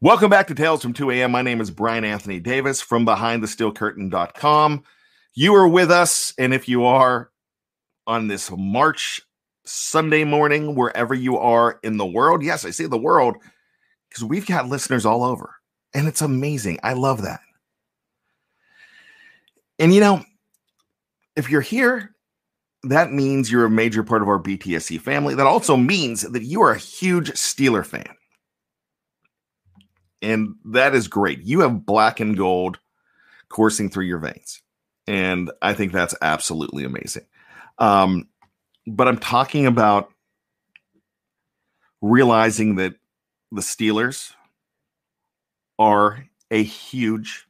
Welcome back to Tales from 2 a.m. My name is Brian Anthony Davis from BehindTheSteelCurtain.com. You are with us, and if you are on this March Sunday morning, wherever you are in the world. Yes, I say the world because we've got listeners all over, and it's amazing. I love that. And you know, if you're here, that means you're a major part of our BTSC family. That also means that you are a huge Steeler fan. And that is great. You have black and gold coursing through your veins. And I think that's absolutely amazing. Um, but I'm talking about realizing that the Steelers are a huge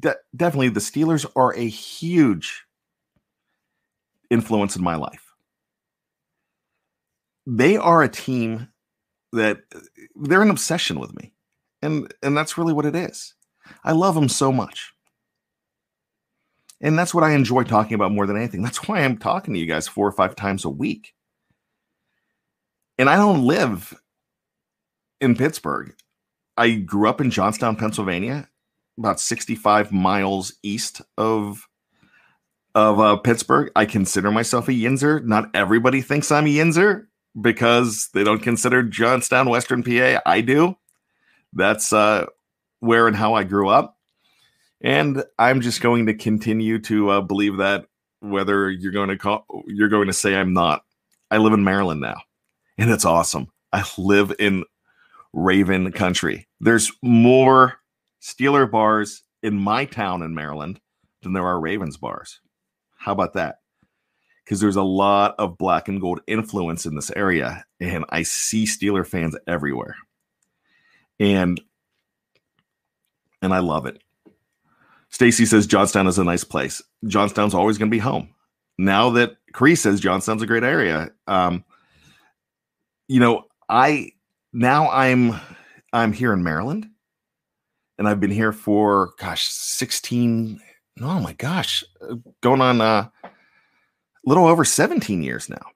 de- definitely the Steelers are a huge influence in my life. They are a team that they're an obsession with me. And and that's really what it is. I love them so much. And that's what I enjoy talking about more than anything. That's why I'm talking to you guys four or five times a week. And I don't live in Pittsburgh. I grew up in Johnstown, Pennsylvania, about 65 miles east of of uh, Pittsburgh. I consider myself a Yinzer. Not everybody thinks I'm a Yinzer because they don't consider Johnstown, Western PA. I do. That's uh, where and how I grew up. And I'm just going to continue to uh, believe that whether you're going to call, you're going to say I'm not. I live in Maryland now, and it's awesome. I live in Raven country. There's more Steeler bars in my town in Maryland than there are Ravens bars. How about that? Because there's a lot of black and gold influence in this area, and I see Steeler fans everywhere. And and I love it. Stacy says Johnstown is a nice place. Johnstown's always going to be home. Now that Cree says Johnstown's a great area, um, you know, I now I'm I'm here in Maryland, and I've been here for gosh, sixteen. Oh my gosh, uh, going on uh, little over seventeen years now,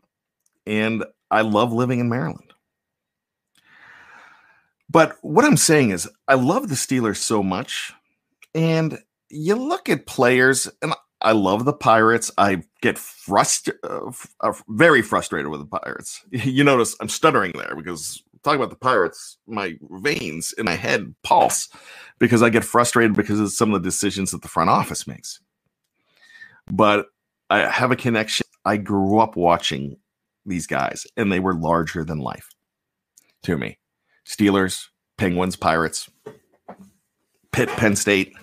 and I love living in Maryland. But what I'm saying is, I love the Steelers so much, and you look at players, and I love the Pirates. I get frustrated, uh, uh, very frustrated with the Pirates. You notice I'm stuttering there because talking about the Pirates, my veins in my head pulse because I get frustrated because of some of the decisions that the front office makes. But I have a connection. I grew up watching these guys, and they were larger than life to me. Steelers, Penguins, Pirates, Pitt, Penn State.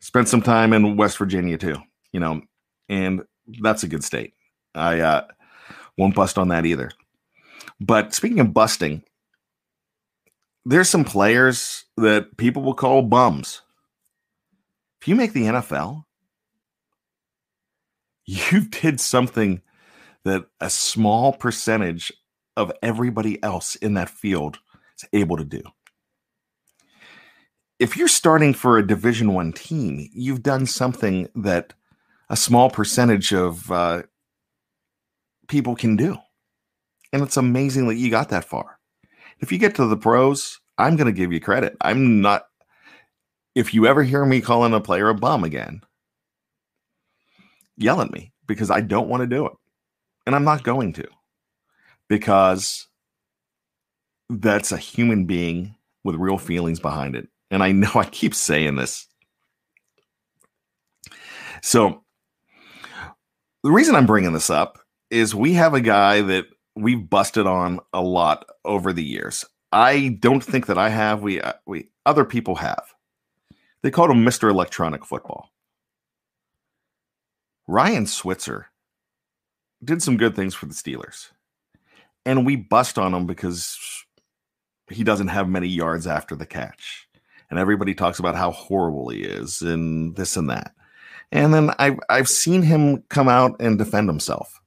Spent some time in West Virginia too, you know, and that's a good state. I uh, won't bust on that either. But speaking of busting, there's some players that people will call bums. If you make the NFL, you did something that a small percentage of everybody else in that field is able to do. If you're starting for a Division One team, you've done something that a small percentage of uh, people can do, and it's amazing that you got that far. If you get to the pros, I'm going to give you credit. I'm not. If you ever hear me calling a player a bum again, yell at me because I don't want to do it. And I'm not going to because that's a human being with real feelings behind it. And I know I keep saying this. So, the reason I'm bringing this up is we have a guy that we've busted on a lot over the years. I don't think that I have. We uh, we other people have. They called him Mr. Electronic Football. Ryan Switzer did some good things for the Steelers. And we bust on him because he doesn't have many yards after the catch. And everybody talks about how horrible he is and this and that. And then I've, I've seen him come out and defend himself.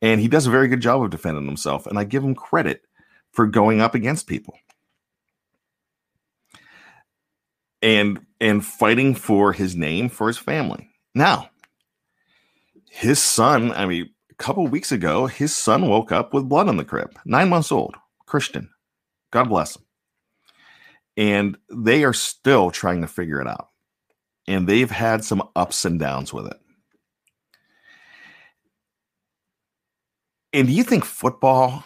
And he does a very good job of defending himself. And I give him credit for going up against people and and fighting for his name for his family. Now, his son, I mean, a couple weeks ago, his son woke up with blood in the crib, nine months old, Christian. God bless him. And they are still trying to figure it out. And they've had some ups and downs with it. And do you think football,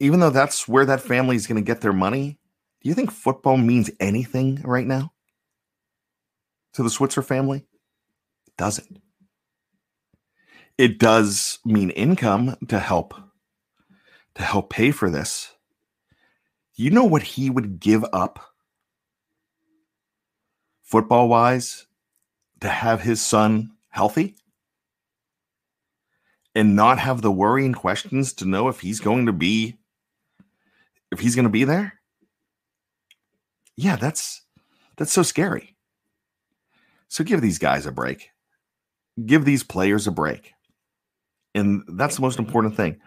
even though that's where that family is going to get their money, do you think football means anything right now to the Switzer family? It doesn't it does mean income to help to help pay for this. You know what he would give up football wise to have his son healthy and not have the worrying questions to know if he's going to be if he's going to be there? Yeah, that's that's so scary. So give these guys a break. Give these players a break. And that's the most important thing.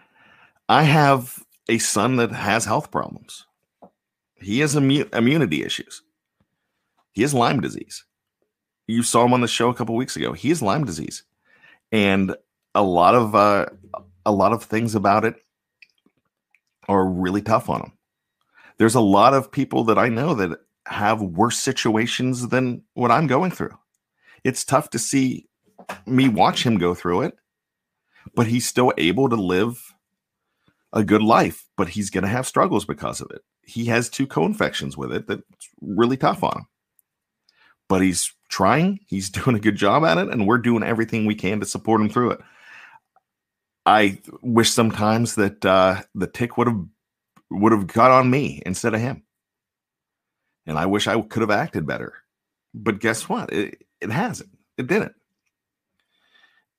I have a son that has health problems. He has immu- immunity issues. He has Lyme disease. You saw him on the show a couple weeks ago. He has Lyme disease, and a lot of uh, a lot of things about it are really tough on him. There's a lot of people that I know that have worse situations than what I'm going through. It's tough to see me watch him go through it but he's still able to live a good life, but he's going to have struggles because of it. He has two co-infections with it that's really tough on him. But he's trying, he's doing a good job at it, and we're doing everything we can to support him through it. I wish sometimes that uh, the tick would have would have got on me instead of him. And I wish I could have acted better. But guess what? It, it hasn't. It didn't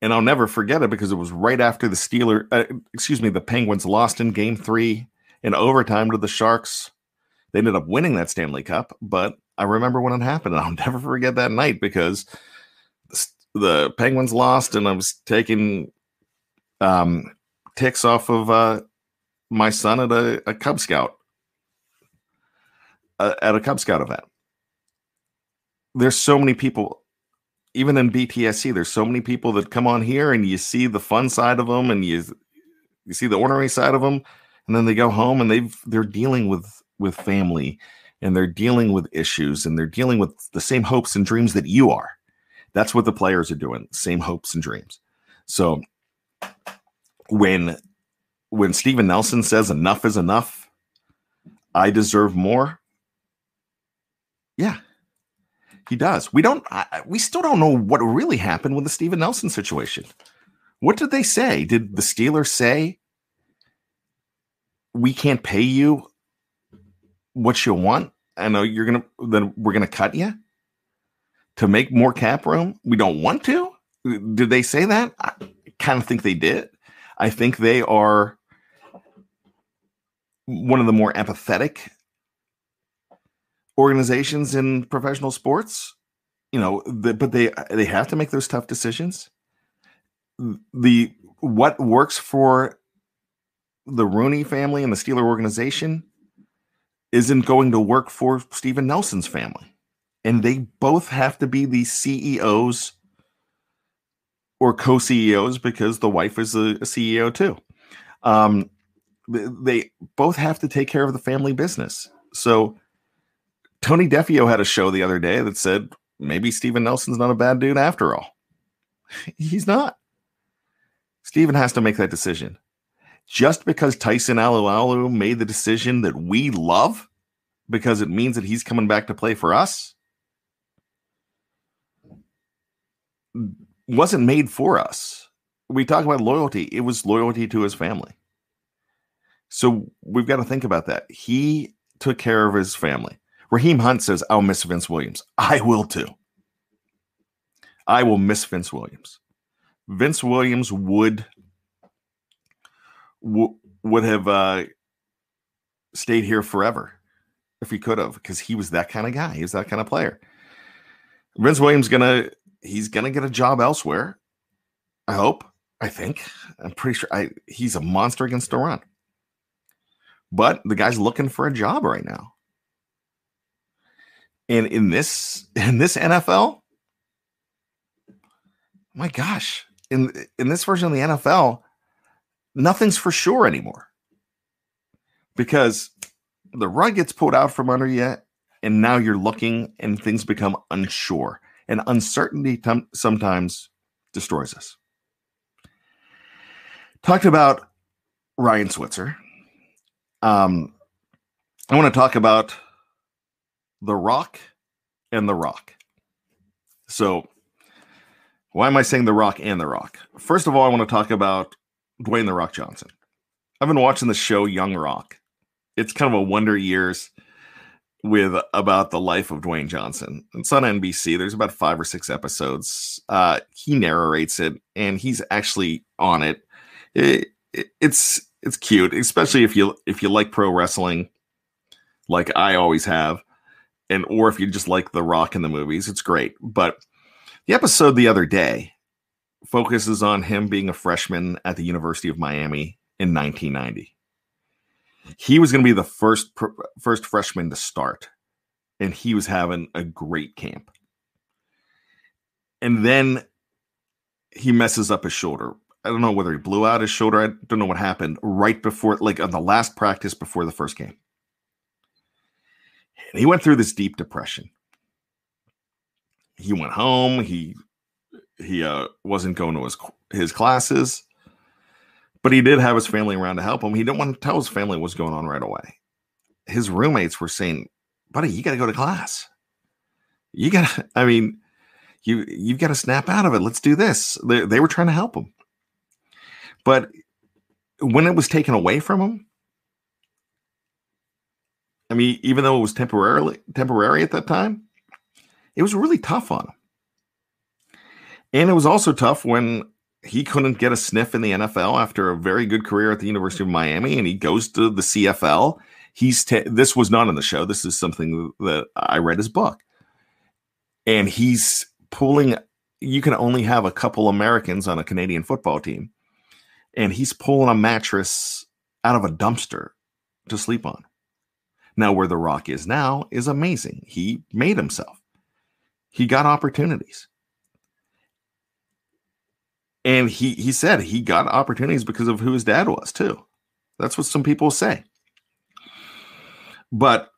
and I'll never forget it because it was right after the Steeler, uh, excuse me, the Penguins lost in Game Three in overtime to the Sharks. They ended up winning that Stanley Cup, but I remember when it happened, and I'll never forget that night because the Penguins lost, and I was taking um, ticks off of uh, my son at a, a Cub Scout uh, at a Cub Scout event. There's so many people even in BTSC, there's so many people that come on here and you see the fun side of them and you you see the ornery side of them, and then they go home and they've they're dealing with with family and they're dealing with issues and they're dealing with the same hopes and dreams that you are. That's what the players are doing, same hopes and dreams. So when when Steven Nelson says enough is enough, I deserve more. Yeah, he does. We don't. I, we still don't know what really happened with the Steven Nelson situation. What did they say? Did the Steelers say we can't pay you what you want? I know you're gonna then we're gonna cut you to make more cap room. We don't want to. Did they say that? I kind of think they did. I think they are one of the more empathetic organizations in professional sports. You know, the, but they they have to make those tough decisions. The what works for the Rooney family and the Steeler organization isn't going to work for Steven Nelson's family. And they both have to be the CEOs or co CEOs because the wife is a, a CEO too. Um, they both have to take care of the family business. So Tony Defeo had a show the other day that said maybe Steven Nelson's not a bad dude after all. He's not. Steven has to make that decision. Just because Tyson Alualu made the decision that we love because it means that he's coming back to play for us wasn't made for us. We talk about loyalty, it was loyalty to his family. So we've got to think about that. He took care of his family. Raheem Hunt says, I'll miss Vince Williams. I will too. I will miss Vince Williams. Vince Williams would w- would have uh, stayed here forever if he could have, because he was that kind of guy. He was that kind of player. Vince Williams gonna he's gonna get a job elsewhere. I hope. I think. I'm pretty sure I he's a monster against the run. But the guy's looking for a job right now. And in this in this NFL, my gosh, in in this version of the NFL, nothing's for sure anymore. Because the rug gets pulled out from under you, and now you're looking and things become unsure. And uncertainty t- sometimes destroys us. Talked about Ryan Switzer. Um, I want to talk about The Rock and The Rock. So, why am I saying The Rock and The Rock? First of all, I want to talk about Dwayne The Rock Johnson. I've been watching the show Young Rock. It's kind of a Wonder Years with about the life of Dwayne Johnson. It's on NBC. There's about five or six episodes. Uh, he narrates it, and he's actually on it. it, it it's it's cute, especially if you if you like pro wrestling, like I always have, and or if you just like The Rock in the movies, it's great. But the episode the other day focuses on him being a freshman at the University of Miami in 1990. He was going to be the first first freshman to start, and he was having a great camp. And then he messes up his shoulder I don't know whether he blew out his shoulder. I don't know what happened right before, like on the last practice before the first game. And he went through this deep depression. He went home. He he uh, wasn't going to his his classes, but he did have his family around to help him. He didn't want to tell his family what was going on right away. His roommates were saying, "Buddy, you got to go to class. You got to. I mean." You you've got to snap out of it. Let's do this. They, they were trying to help him. But when it was taken away from him, I mean, even though it was temporarily temporary at that time, it was really tough on him. And it was also tough when he couldn't get a sniff in the NFL after a very good career at the University of Miami, and he goes to the CFL. He's this was not in the show. This is something that I read his book, and he's pulling. You can only have a couple Americans on a Canadian football team, and he's pulling a mattress out of a dumpster to sleep on. Now, where The Rock is now is amazing. He made himself, he got opportunities. And he, he said he got opportunities because of who his dad was, too. That's what some people say. But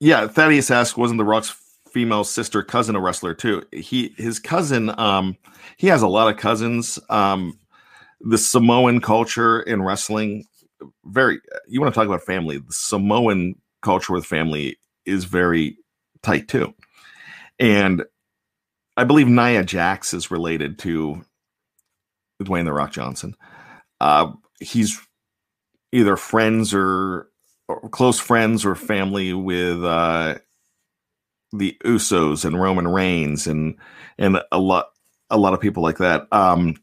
yeah, Thaddeus asked, wasn't The Rock's female sister cousin a wrestler too. He his cousin um he has a lot of cousins. Um the Samoan culture in wrestling very you want to talk about family. The Samoan culture with family is very tight too. And I believe Nia Jax is related to Dwayne the Rock Johnson. Uh, he's either friends or, or close friends or family with uh, the Usos and Roman Reigns and and a lot a lot of people like that um,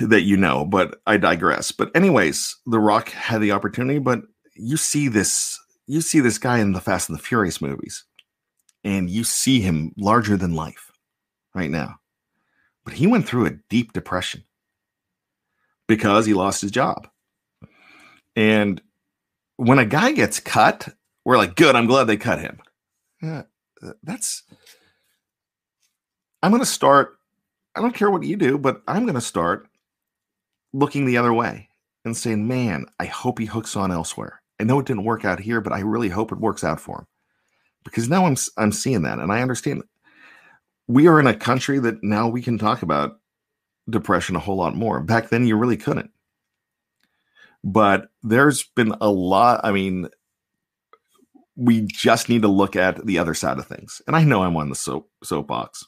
that you know. But I digress. But anyways, The Rock had the opportunity, but you see this you see this guy in the Fast and the Furious movies, and you see him larger than life right now. But he went through a deep depression because he lost his job. And when a guy gets cut, we're like, good, I'm glad they cut him. Yeah, uh, that's I'm going to start. I don't care what you do, but I'm going to start looking the other way and saying, man, I hope he hooks on elsewhere. I know it didn't work out here, but I really hope it works out for him because now I'm I'm seeing that and I understand. We are in a country that now we can talk about depression a whole lot more. Back then, you really couldn't. But there's been a lot. I mean, we just need to look at the other side of things. And I know I'm on the soap soapbox,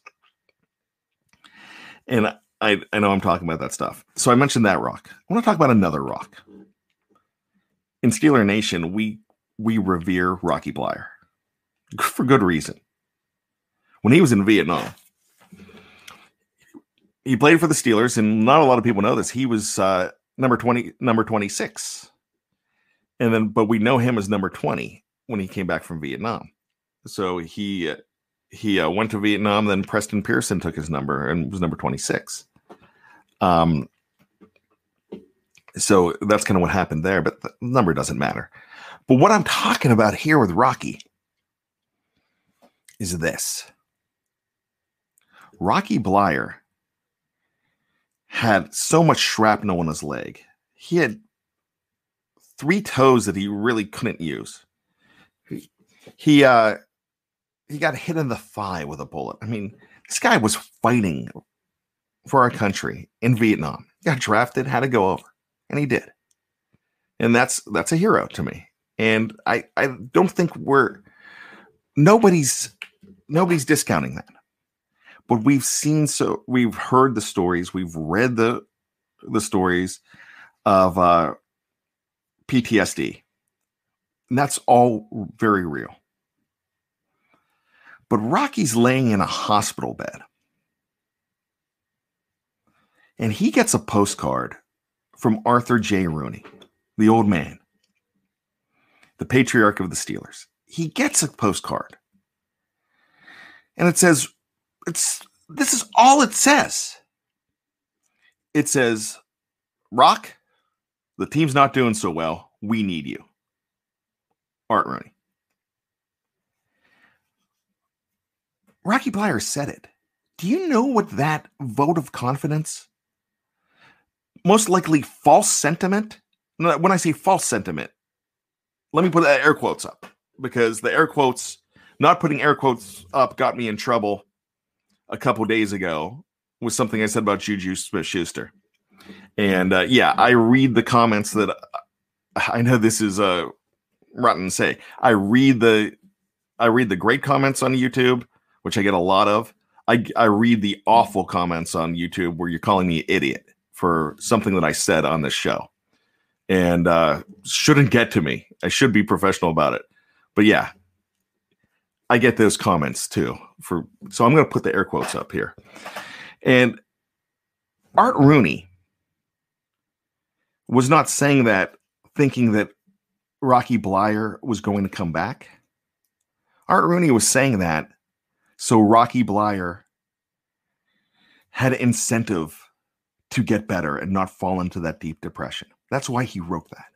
and I I know I'm talking about that stuff. So I mentioned that rock. I want to talk about another rock. In Steeler Nation, we we revere Rocky Bleier for good reason. When he was in Vietnam, he played for the Steelers, and not a lot of people know this. He was uh, number twenty, number twenty six, and then but we know him as number twenty when he came back from Vietnam. So he he uh, went to Vietnam. Then Preston Pearson took his number and was number twenty six. Um, so that's kind of what happened there, but the number doesn't matter. But what I'm talking about here with Rocky is this Rocky Bleier had so much shrapnel in his leg. He had three toes that he really couldn't use. He, he uh he got hit in the thigh with a bullet. I mean, this guy was fighting for our country in Vietnam. Got drafted, had to go over, and he did. And that's that's a hero to me. And I I don't think we're nobody's nobody's discounting that. But we've seen so we've heard the stories, we've read the the stories of uh, PTSD. And that's all very real. But Rocky's laying in a hospital bed. And he gets a postcard from Arthur J. Rooney, the old man, the patriarch of the Steelers. He gets a postcard and it says it's this is all it says. It says, Rock, the team's not doing so well. We need you. Art Rooney. Rocky Bleier said it. Do you know what that vote of confidence? Most likely false sentiment. When I say false sentiment, let me put air quotes up because the air quotes not putting air quotes up got me in trouble a couple days ago with something I said about Juju Smith Schuster. And uh, yeah, I read the comments that I know this is uh, rotten to say. I read the I read the great comments on YouTube, which I get a lot of. I, I read the awful comments on YouTube where you're calling me idiot for something that I said on this show. And uh, shouldn't get to me. I should be professional about it. But yeah, I get those comments too. For so I'm going to put the air quotes up here. And Art Rooney was not saying that thinking that Rocky Bleier was going to come back. Art Rooney was saying that so Rocky Bleier had incentive to get better and not fall into that deep depression. That's why he wrote that.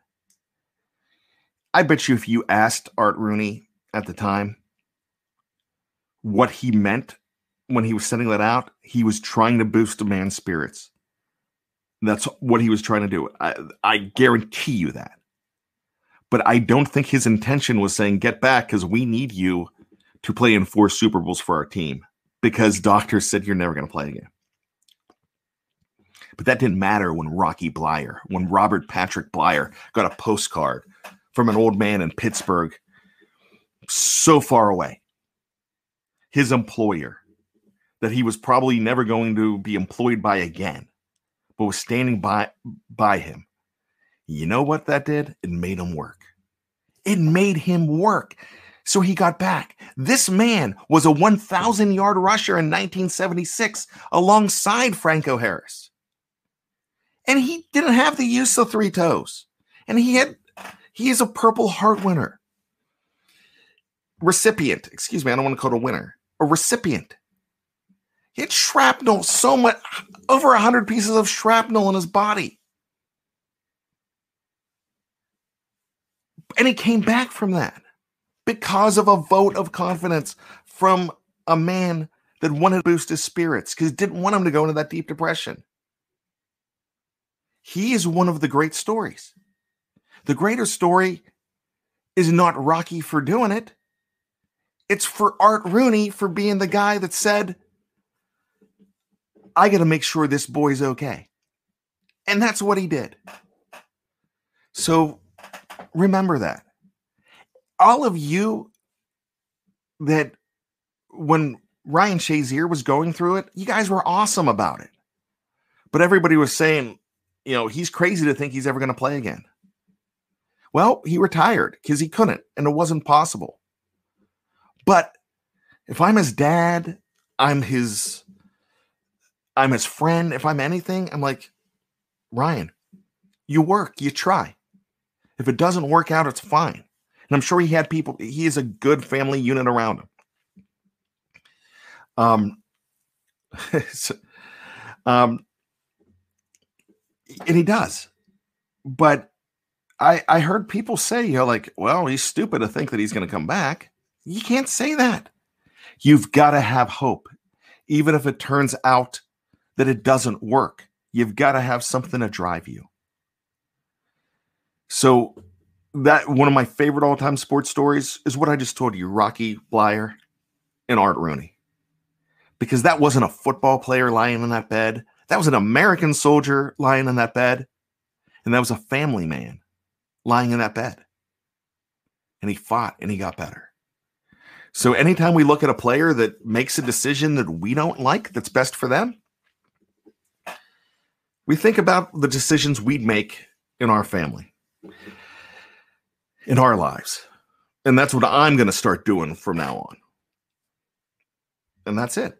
I bet you if you asked Art Rooney at the time, what he meant when he was sending that out, he was trying to boost a man's spirits. That's what he was trying to do. I, I guarantee you that. But I don't think his intention was saying, get back because we need you to play in four Super Bowls for our team because doctors said you're never going to play again. But that didn't matter when Rocky Bleier, when Robert Patrick Bleier got a postcard from an old man in Pittsburgh so far away his employer that he was probably never going to be employed by again, but was standing by by him. You know what that did? It made him work. It made him work. So he got back. This man was a 1,000 yard rusher in 1976 alongside Franco Harris. And he didn't have the use of three toes. And he had, he is a Purple Heart winner. Recipient, excuse me, I don't want to call it a winner, a recipient. He had shrapnel, so much, over a 100 pieces of shrapnel in his body. And he came back from that because of a vote of confidence from a man that wanted to boost his spirits because didn't want him to go into that deep depression. He is one of the great stories. The greater story is not Rocky for doing it. It's for Art Rooney for being the guy that said, I got to make sure this boy's okay. And that's what he did. So remember that. All of you that when Ryan Shazier was going through it, you guys were awesome about it. But everybody was saying, you know, he's crazy to think he's ever going to play again. Well, he retired because he couldn't and it wasn't possible. But if I'm his dad, I'm his I'm his friend, if I'm anything, I'm like, Ryan, you work, you try. If it doesn't work out, it's fine. And I'm sure he had people, he is a good family unit around him. Um, so, um, and he does. But I I heard people say, you know, like, well, he's stupid to think that he's going to come back. You can't say that. You've got to have hope, even if it turns out that it doesn't work. You've got to have something to drive you. So that one of my favorite all-time sports stories is what I just told you, Rocky Bleier and Art Rooney. Because that wasn't a football player lying in that bed. That was an American soldier lying in that bed. And that was a family man lying in that bed. And he fought and he got better. So anytime we look at a player that makes a decision that we don't like that's best for them, we think about the decisions we'd make in our family, in our lives. And that's what I'm going to start doing from now on. And that's it.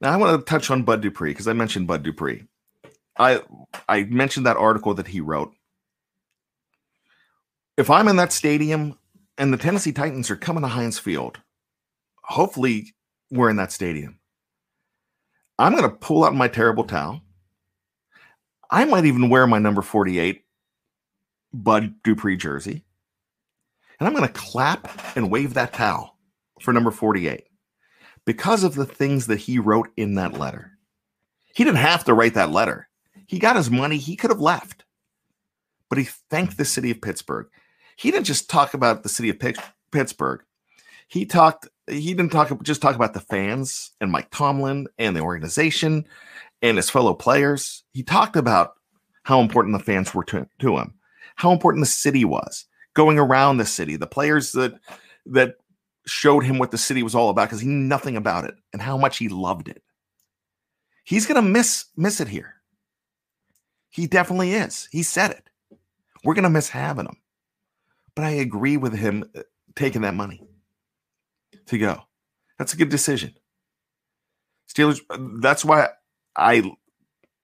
Now I want to touch on Bud Dupree because I mentioned Bud Dupree. I I mentioned that article that he wrote. If I'm in that stadium and the Tennessee Titans are coming to Heinz Field, hopefully we're in that stadium. I'm going to pull out my terrible towel. I might even wear my number 48 Bud Dupree jersey. And I'm going to clap and wave that towel for number 48 because of the things that he wrote in that letter. He didn't have to write that letter. He got his money, he could have left. But he thanked the city of Pittsburgh. He didn't just talk about the city of Pittsburgh. He talked he didn't talk just talk about the fans and Mike Tomlin and the organization and his fellow players. He talked about how important the fans were to, to him, how important the city was, going around the city, the players that that showed him what the city was all about because he knew nothing about it and how much he loved it. He's gonna miss miss it here. He definitely is. He said it. We're gonna miss having him. But I agree with him uh, taking that money to go. That's a good decision. Steelers. Uh, that's why I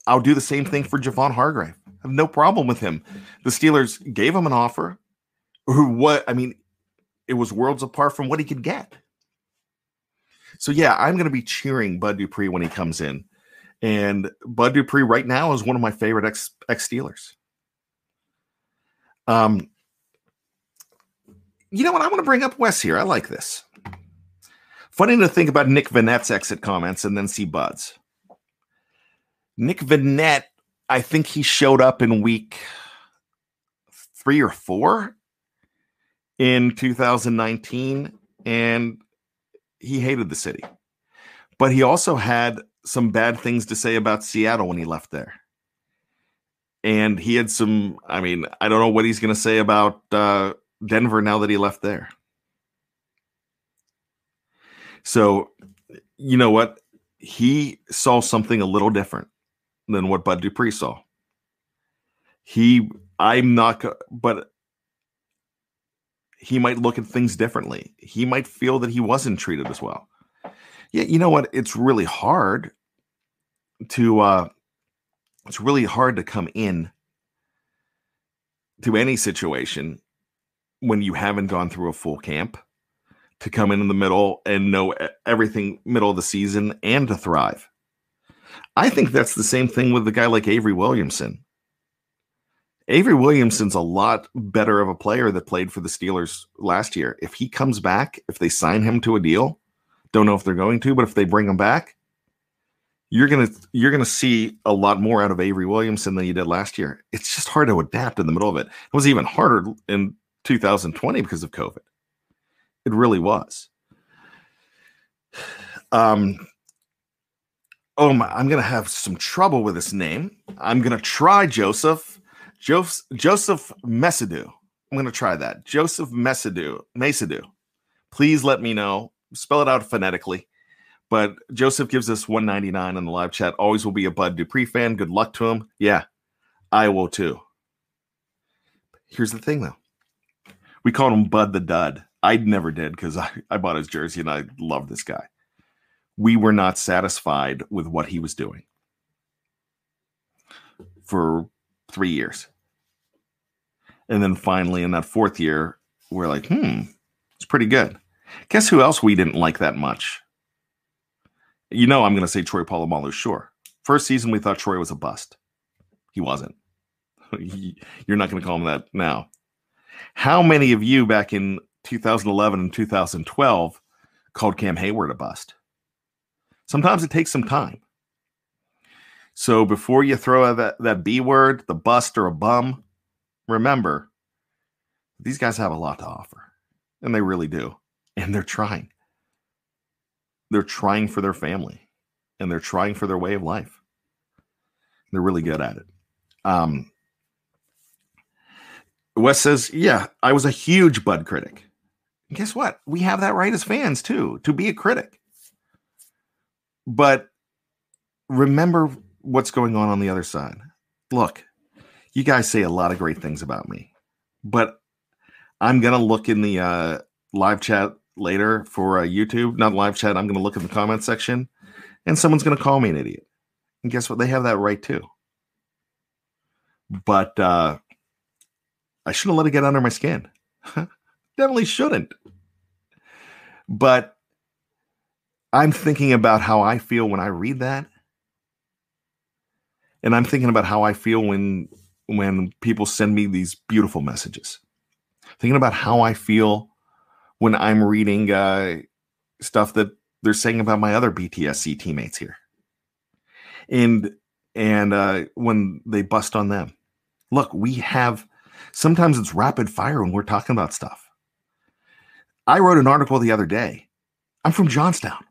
I'll do the same thing for Javon Hargrave. I have no problem with him. The Steelers gave him an offer. What I mean, it was worlds apart from what he could get. So yeah, I'm going to be cheering Bud Dupree when he comes in, and Bud Dupree right now is one of my favorite ex ex Steelers. Um, you know what? I want to bring up Wes here. I like this. Funny to think about Nick Vannett's exit comments and then see Bud's. Nick Vannett, I think he showed up in week three or four in 2019 and he hated the city. But he also had some bad things to say about Seattle when he left there. And he had some, I mean, I don't know what he's going to say about uh, Denver now that he left there. So, you know what? he saw something a little different than what Bud Dupree saw. He, I'm not, but he might look at things differently. He might feel that he wasn't treated as well. Yeah, you know what? It's really hard to, uh, it's really hard to come in to any situation when you haven't gone through a full camp to come in in the middle and know everything middle of the season and to thrive. I think that's the same thing with the guy like Avery Williamson. Avery Williamson's a lot better of a player that played for the Steelers last year. If he comes back, if they sign him to a deal, don't know if they're going to, but if they bring him back, you're gonna you're gonna see a lot more out of Avery Williamson than you did last year. It's just hard to adapt in the middle of it. It was even harder in 2020 because of COVID. It really was. Um, oh my, I'm gonna have some trouble with this name. I'm gonna try Joseph. Joseph Joseph. I'm gonna try that. Joseph Mesidou. Mesidou. Please let me know. Spell it out phonetically. But Joseph gives us 199 in the live chat. Always will be a Bud Dupree fan. Good luck to him. Yeah, I will too. Here's the thing though. We called him Bud the Dud. I never did because I, I bought his jersey and I love this guy. We were not satisfied with what he was doing for three years. And then finally, in that fourth year, we're like, hmm, it's pretty good. Guess who else we didn't like that much? You know, I'm going to say Troy Polamalu, sure. First season, we thought Troy was a bust. He wasn't. You're not going to call him that now. How many of you back in 2011 and 2012 called Cam Hayward a bust? Sometimes it takes some time. So before you throw out that, that B word, the bust or a bum, remember these guys have a lot to offer, and they really do. And they're trying. They're trying for their family, and they're trying for their way of life. They're really good at it. Um, Wes says, Yeah, I was a huge Bud critic. And guess what? We have that right as fans too, to be a critic. But remember what's going on on the other side. Look, you guys say a lot of great things about me, but I'm going to look in the uh, live chat later for uh, YouTube, not live chat. I'm going to look in the comment section and someone's going to call me an idiot. And guess what? They have that right too. But uh, I shouldn't let it get under my skin. Definitely shouldn't. But I'm thinking about how I feel when I read that. And I'm thinking about how I feel when when people send me these beautiful messages. Thinking about how I feel when I'm reading uh, stuff that they're saying about my other BTSC teammates here. And and uh, when they bust on them. Look, we have sometimes it's rapid fire when we're talking about stuff. I wrote an article the other day. I'm from Johnstown.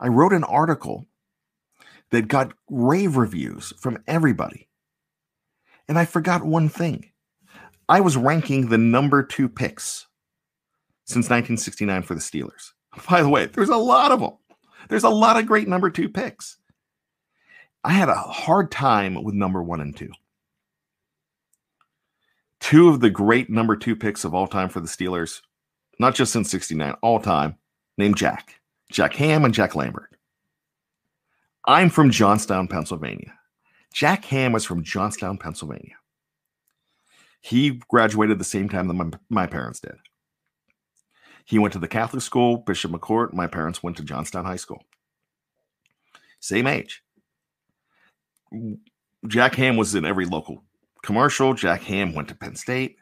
I wrote an article that got rave reviews from everybody. And I forgot one thing. I was ranking the number two picks since 1969 for the Steelers. By the way, there's a lot of them. There's a lot of great number two picks. I had a hard time with number one and two. Two of the great number two picks of all time for the Steelers, not just since 69, all time, named Jack. Jack Ham and Jack Lambert. I'm from Johnstown, Pennsylvania. Jack Ham was from Johnstown, Pennsylvania. He graduated the same time that my, my parents did. He went to the Catholic school, Bishop McCourt. My parents went to Johnstown High School. Same age. Jack Ham was in every local commercial. Jack Ham went to Penn State.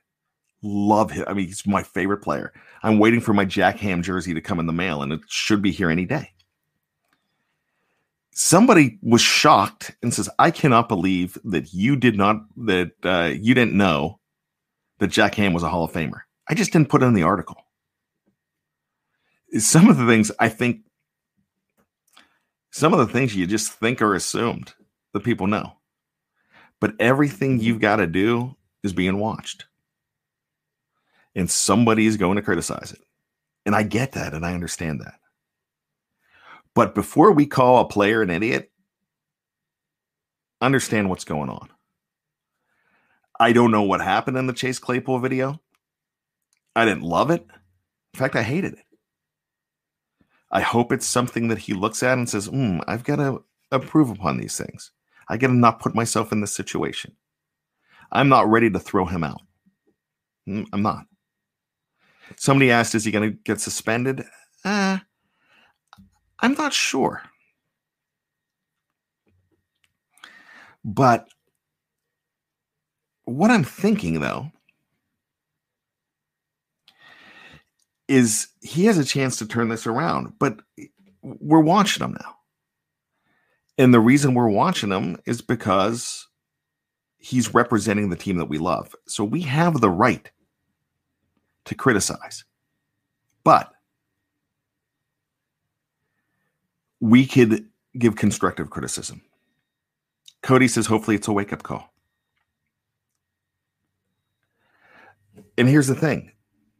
Love him. I mean, he's my favorite player. I'm waiting for my Jack Ham jersey to come in the mail, and it should be here any day. Somebody was shocked and says, "I cannot believe that you did not that uh, you didn't know that Jack Ham was a Hall of Famer." I just didn't put it in the article. Some of the things I think, some of the things you just think are assumed that people know, but everything you've got to do is being watched and somebody is going to criticize it. And I get that and I understand that. But before we call a player an idiot, understand what's going on. I don't know what happened in the Chase Claypool video. I didn't love it. In fact, I hated it. I hope it's something that he looks at and says, hmm, I've got to improve upon these things. I got to not put myself in this situation. I'm not ready to throw him out. Mm, I'm not. Somebody asked, is he going to get suspended? Uh, I'm not sure. But what I'm thinking, though, is he has a chance to turn this around, but we're watching him now. And the reason we're watching him is because he's representing the team that we love. So we have the right to criticize. But we could give constructive criticism. Cody says, hopefully it's a wake up call. And here's the thing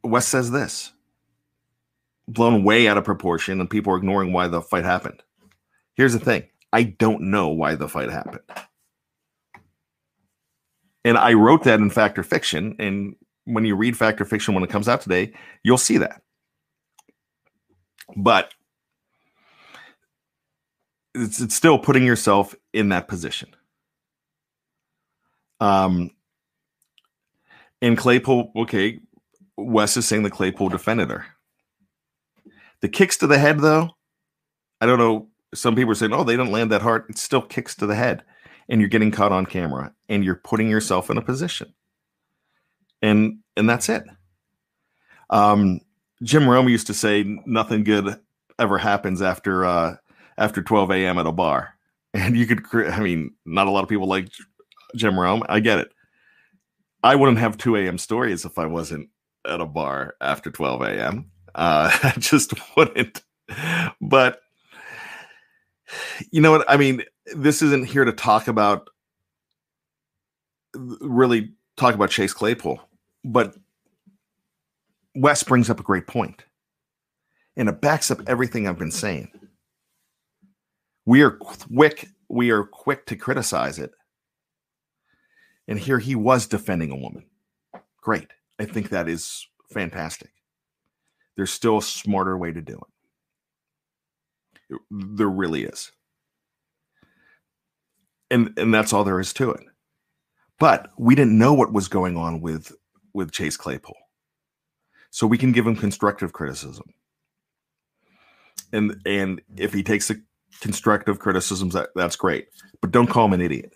Wes says this blown way out of proportion, and people are ignoring why the fight happened. Here's the thing I don't know why the fight happened. And I wrote that in Fact or Fiction. And when you read Fact or Fiction when it comes out today, you'll see that. But it's, it's still putting yourself in that position. Um, and Claypool, okay, Wes is saying the Claypool defended her. The kicks to the head, though, I don't know. Some people are saying, oh, they didn't land that hard. It's still kicks to the head. And you're getting caught on camera and you're putting yourself in a position. And and that's it. Um, Jim Rome used to say nothing good ever happens after uh after 12 a.m. at a bar. And you could I mean, not a lot of people like Jim Rome. I get it. I wouldn't have 2 a.m. stories if I wasn't at a bar after 12 a.m. Uh, I just wouldn't. But you know what? I mean, this isn't here to talk about really talk about Chase Claypool, but Wes brings up a great point, and it backs up everything I've been saying. We are quick. We are quick to criticize it, and here he was defending a woman. Great. I think that is fantastic. There's still a smarter way to do it. There really is. And and that's all there is to it. But we didn't know what was going on with with Chase Claypool. So we can give him constructive criticism. And and if he takes the constructive criticisms, that, that's great. But don't call him an idiot.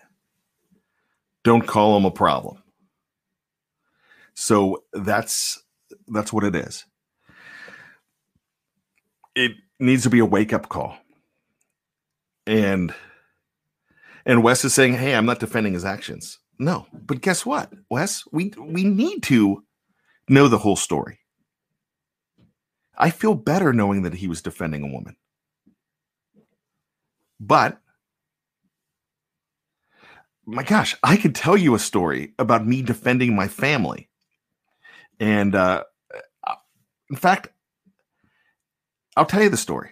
Don't call him a problem. So that's that's what it is it needs to be a wake up call. And and Wes is saying, "Hey, I'm not defending his actions." No, but guess what, Wes? We we need to know the whole story. I feel better knowing that he was defending a woman. But my gosh, I could tell you a story about me defending my family. And uh, in fact, I'll tell you the story.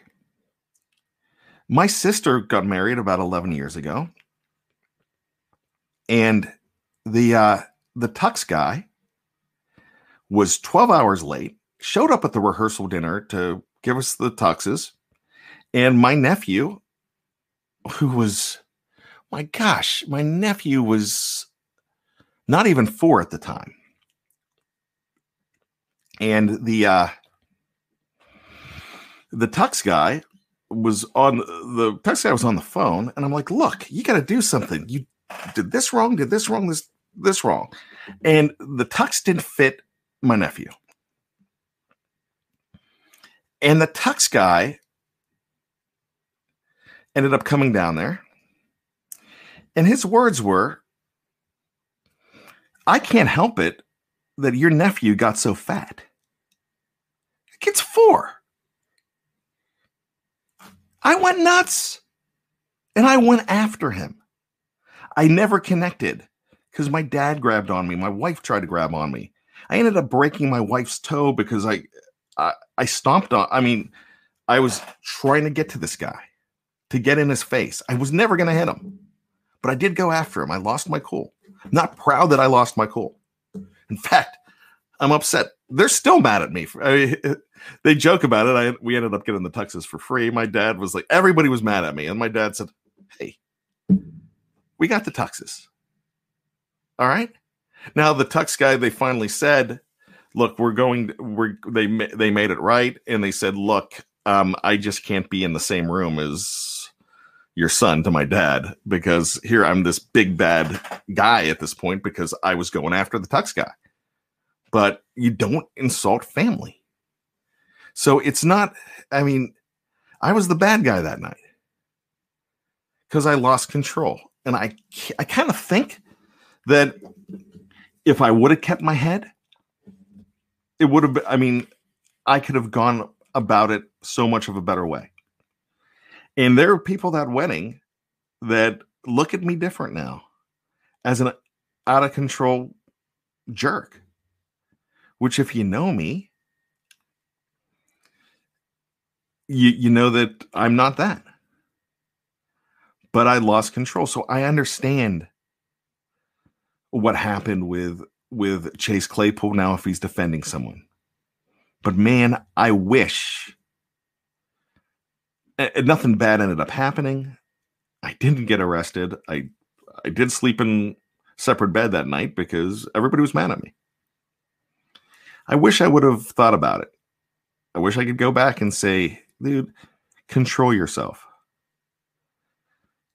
My sister got married about 11 years ago. And the uh the tux guy was 12 hours late, showed up at the rehearsal dinner to give us the tuxes. And my nephew, who was, my gosh, my nephew was not even four at the time. And the uh the tux guy was on the tux guy was on the phone, and I'm like, look, you got to do something. You did this wrong, did this wrong, this this wrong, and the tux didn't fit my nephew. And the tux guy ended up coming down there. And his words were, I can't help it that your nephew got so fat. The kid's four. I went nuts and I went after him. I never connected because my dad grabbed on me. My wife tried to grab on me. I ended up breaking my wife's toe because I, I, I stomped on. I mean, I was trying to get to this guy. To get in his face. I was never going to hit him, but I did go after him. I lost my cool. I'm not proud that I lost my cool. In fact, I'm upset. They're still mad at me. I, they joke about it. I we ended up getting the tuxes for free. My dad was like, everybody was mad at me, and my dad said, "Hey, we got the tuxes. All right." Now the tux guy, they finally said, "Look, we're going. We're they they made it right, and they said, look, um, I just can't be in the same room as your son to my dad because here I'm this big bad guy at this point because I was going after the tux guy. But you don't insult family. So it's not, I mean, I was the bad guy that night because I lost control. And I, I kind of think that if I would have kept my head, it would have been, I mean, I could have gone about it so much of a better way. And there are people that wedding that look at me different now as an out of control jerk. Which, if you know me, you you know that I'm not that. But I lost control, so I understand what happened with with Chase Claypool now if he's defending someone. But man, I wish nothing bad ended up happening. I didn't get arrested. I I did sleep in separate bed that night because everybody was mad at me. I wish I would have thought about it. I wish I could go back and say, dude, control yourself.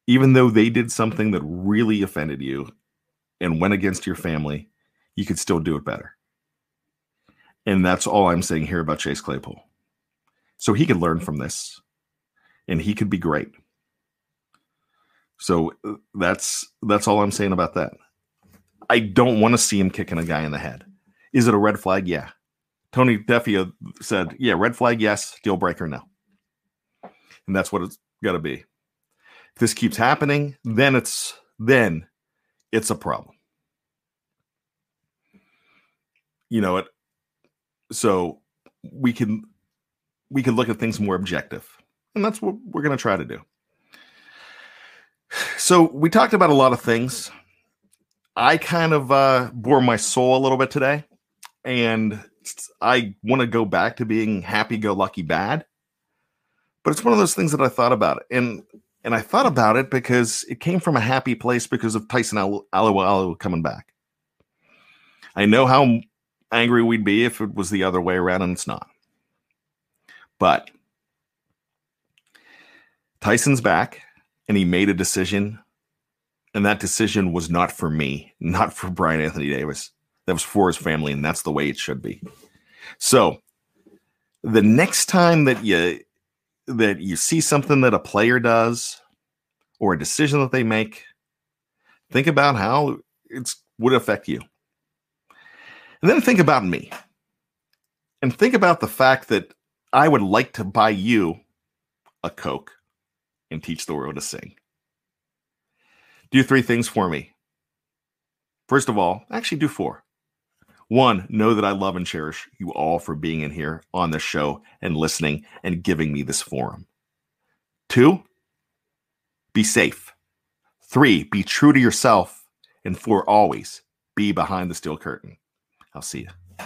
Even though they did something that really offended you and went against your family, you could still do it better. And that's all I'm saying here about Chase Claypool. So he could learn from this and he could be great. So uh, that's that's all I'm saying about that. I don't want to see him kicking a guy in the head. Is it a red flag? Yeah. Tony Defeo said, yeah, red flag, yes, deal breaker, no. And that's what it's got to be. If this keeps happening, then it's then it's a problem. You know it. So we can we can look at things more objective and that's what we're going to try to do. So, we talked about a lot of things. I kind of uh, bore my soul a little bit today, and I want to go back to being happy go lucky bad. But it's one of those things that I thought about. And and I thought about it because it came from a happy place because of Tyson Alualu coming back. I know how angry we'd be if it was the other way around, and it's not. But Tyson's back and he made a decision. And that decision was not for me, not for Brian Anthony Davis. That was for his family, and that's the way it should be. So the next time that you that you see something that a player does or a decision that they make, think about how it would affect you. And then think about me. And think about the fact that I would like to buy you a Coke and teach the world to sing. Do three things for me. First of all, actually do four. One, know that I love and cherish you all for being in here on this show and listening and giving me this forum. Two, be safe. Three, be true to yourself. And four, always be behind the steel curtain. I'll see you.